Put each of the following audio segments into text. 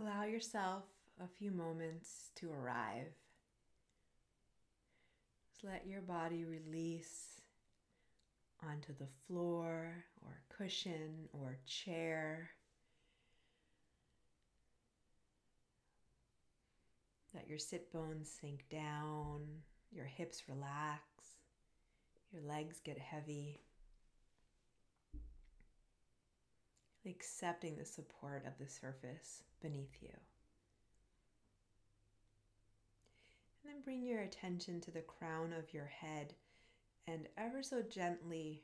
Allow yourself a few moments to arrive. Just let your body release onto the floor or cushion or chair. Let your sit bones sink down, your hips relax, your legs get heavy. Accepting the support of the surface beneath you. And then bring your attention to the crown of your head and ever so gently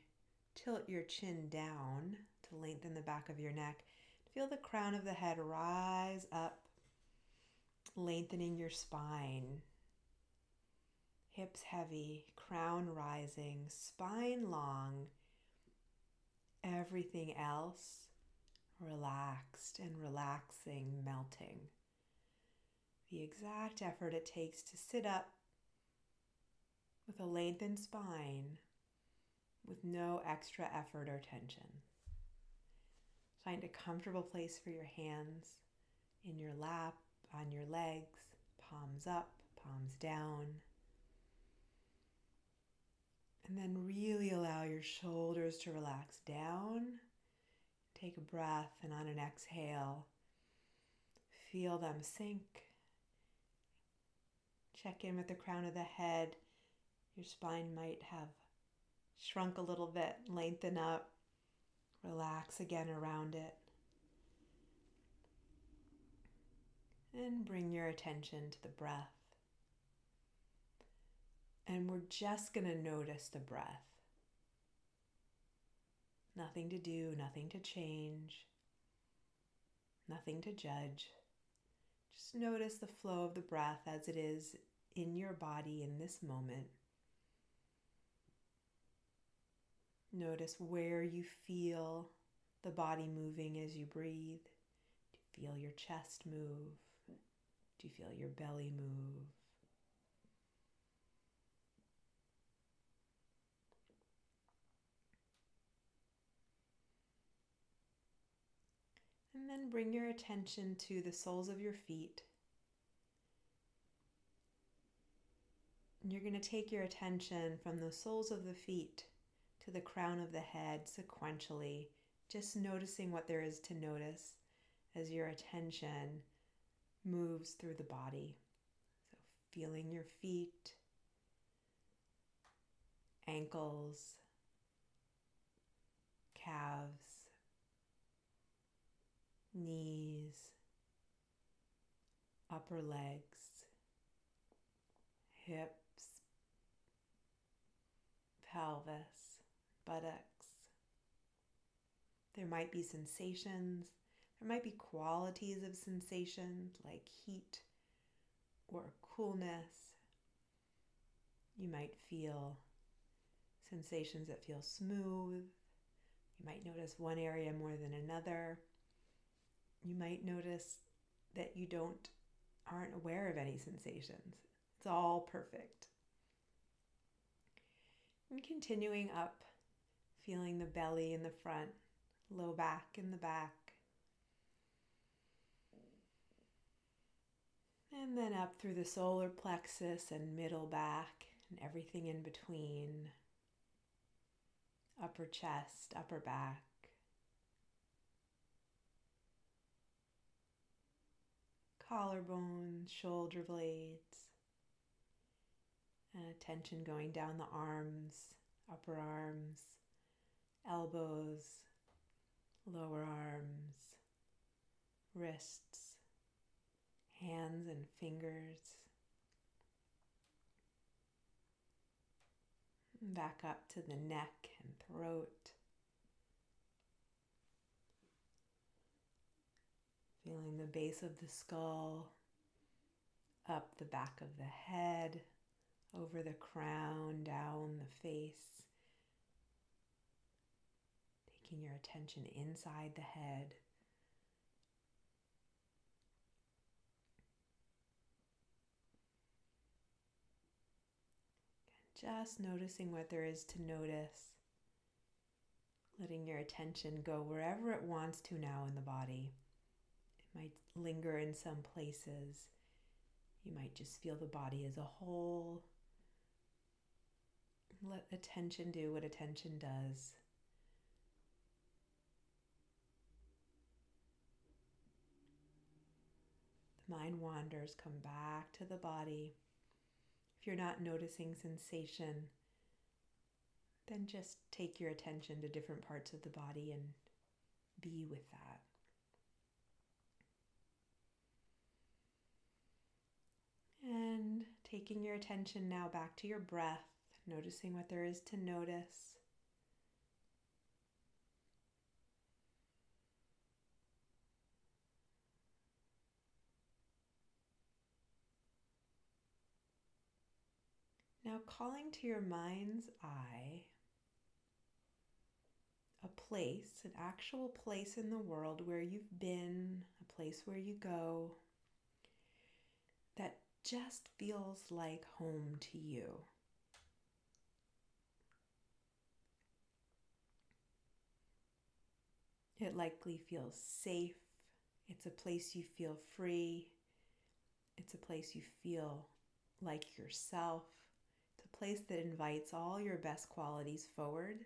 tilt your chin down to lengthen the back of your neck. Feel the crown of the head rise up, lengthening your spine. Hips heavy, crown rising, spine long. Everything else relaxed and relaxing, melting. The exact effort it takes to sit up with a lengthened spine with no extra effort or tension. Find a comfortable place for your hands in your lap, on your legs, palms up, palms down. And then really allow your shoulders to relax down. Take a breath, and on an exhale, feel them sink. Check in with the crown of the head your spine might have shrunk a little bit, lengthen up, relax again around it. And bring your attention to the breath. And we're just going to notice the breath. Nothing to do, nothing to change, nothing to judge. Just notice the flow of the breath as it is in your body in this moment. Notice where you feel the body moving as you breathe. Do you feel your chest move? Do you feel your belly move? And then bring your attention to the soles of your feet. And you're going to take your attention from the soles of the feet to the crown of the head sequentially, just noticing what there is to notice as your attention moves through the body. So, feeling your feet, ankles, calves, knees, upper legs, hips, pelvis buttocks. There might be sensations, there might be qualities of sensation like heat or coolness. You might feel sensations that feel smooth. You might notice one area more than another. You might notice that you don't aren't aware of any sensations. It's all perfect. And continuing up feeling the belly in the front, low back in the back. And then up through the solar plexus and middle back and everything in between. Upper chest, upper back. Collarbones, shoulder blades. Uh, and attention going down the arms, upper arms, elbows, lower arms, wrists, hands and fingers. Back up to the neck and throat. Feeling the base of the skull, up the back of the head, over the crown, down the face taking your attention inside the head. Just noticing what there is to notice, letting your attention go wherever it wants to now in the body. Might linger in some places. You might just feel the body as a whole. Let attention do what attention does. The mind wanders, come back to the body. If you're not noticing sensation, then just take your attention to different parts of the body and be with that. And taking your attention now back to your breath, noticing what there is to notice. Now, calling to your mind's eye a place, an actual place in the world where you've been, a place where you go, just feels like home to you. It likely feels safe. It's a place you feel free. It's a place you feel like yourself. It's a place that invites all your best qualities forward.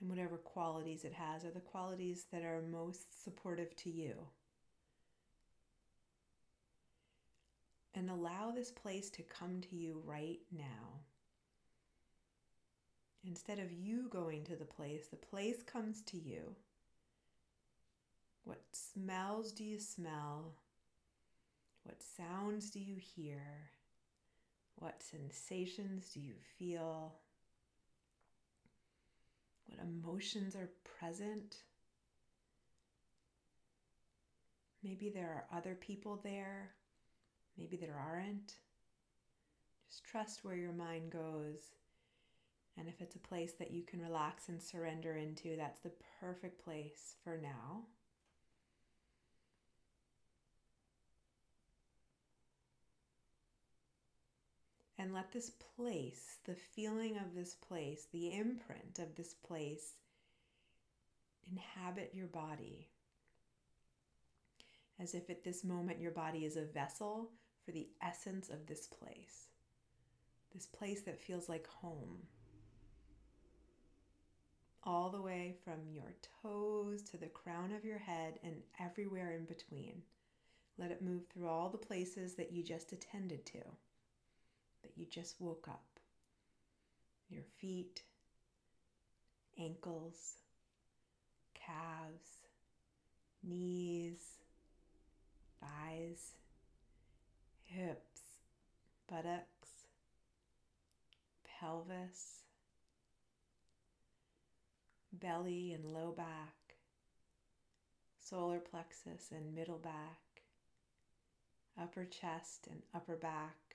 And whatever qualities it has are the qualities that are most supportive to you. And allow this place to come to you right now. Instead of you going to the place, the place comes to you. What smells do you smell? What sounds do you hear? What sensations do you feel? What emotions are present? Maybe there are other people there. Maybe there aren't. Just trust where your mind goes. And if it's a place that you can relax and surrender into, that's the perfect place for now. And let this place, the feeling of this place, the imprint of this place, inhabit your body. As if at this moment your body is a vessel for the essence of this place. This place that feels like home. All the way from your toes to the crown of your head and everywhere in between. Let it move through all the places that you just attended to that you just woke up. Your feet, ankles, calves, knees, thighs, hips, buttocks, pelvis, belly and low back, solar plexus and middle back, upper chest and upper back,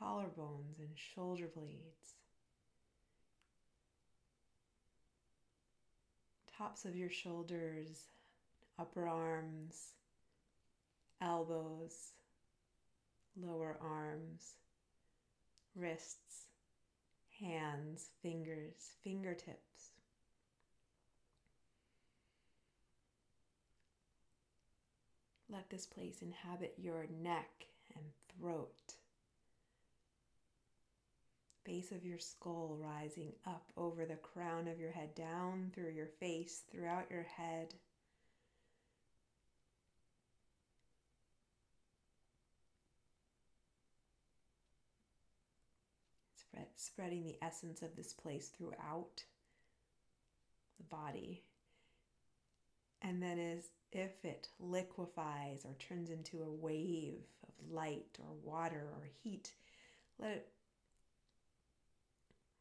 collarbones and shoulder blades, tops of your shoulders, upper arms, elbows, lower arms, wrists, hands, fingers, fingertips. Let this place inhabit your neck and throat base of your skull rising up over the crown of your head, down through your face, throughout your head. Spread, spreading the essence of this place throughout the body. And then, as if it liquefies or turns into a wave of light or water or heat, let it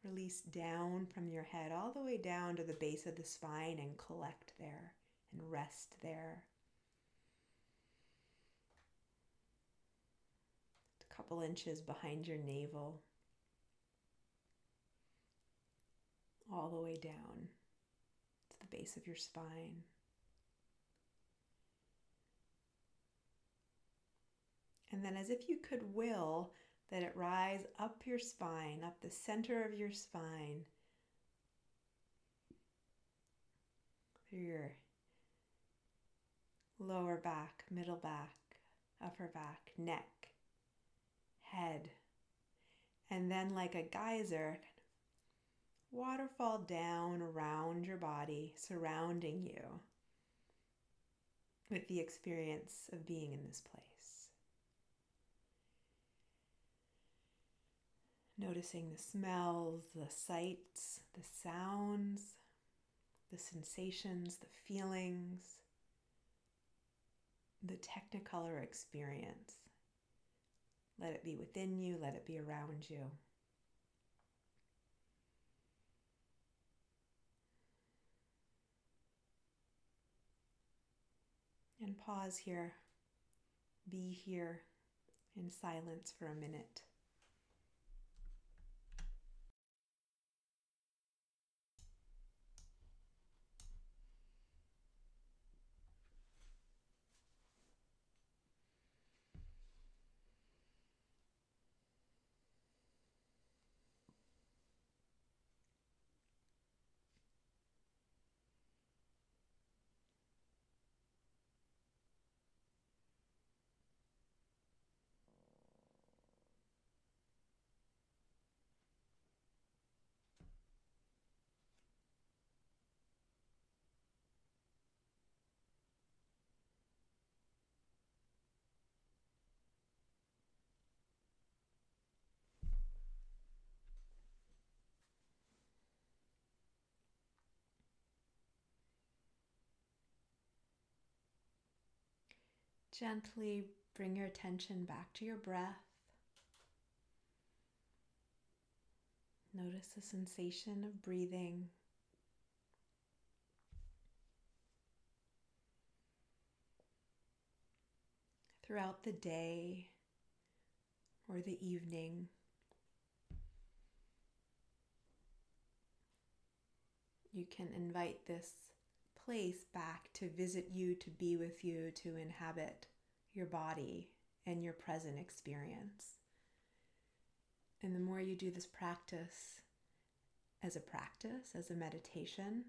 Release down from your head all the way down to the base of the spine and collect there and rest there. A couple inches behind your navel, all the way down to the base of your spine. And then, as if you could will, Let it rise up your spine, up the center of your spine, through your lower back, middle back, upper back, neck, head, and then, like a geyser, waterfall down around your body, surrounding you with the experience of being in this place. Noticing the smells, the sights, the sounds, the sensations, the feelings, the technicolor experience. Let it be within you, let it be around you. And pause here, be here in silence for a minute. Gently bring your attention back to your breath. Notice the sensation of breathing. Throughout the day or the evening, you can invite this place back to visit you, to be with you, to inhabit your body and your present experience. And the more you do this practice as a practice, as a meditation,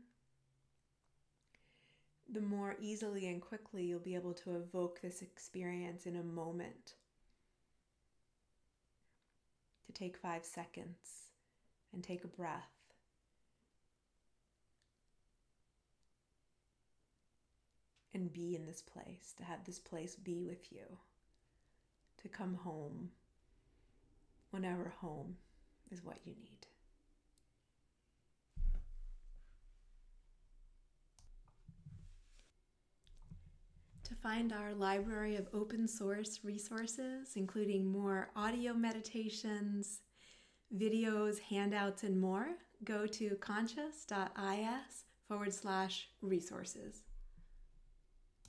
the more easily and quickly you'll be able to evoke this experience in a moment. To take five seconds and take a breath and be in this place, to have this place be with you, to come home whenever home is what you need. To find our library of open source resources, including more audio meditations, videos, handouts, and more, go to conscious.is forward slash resources.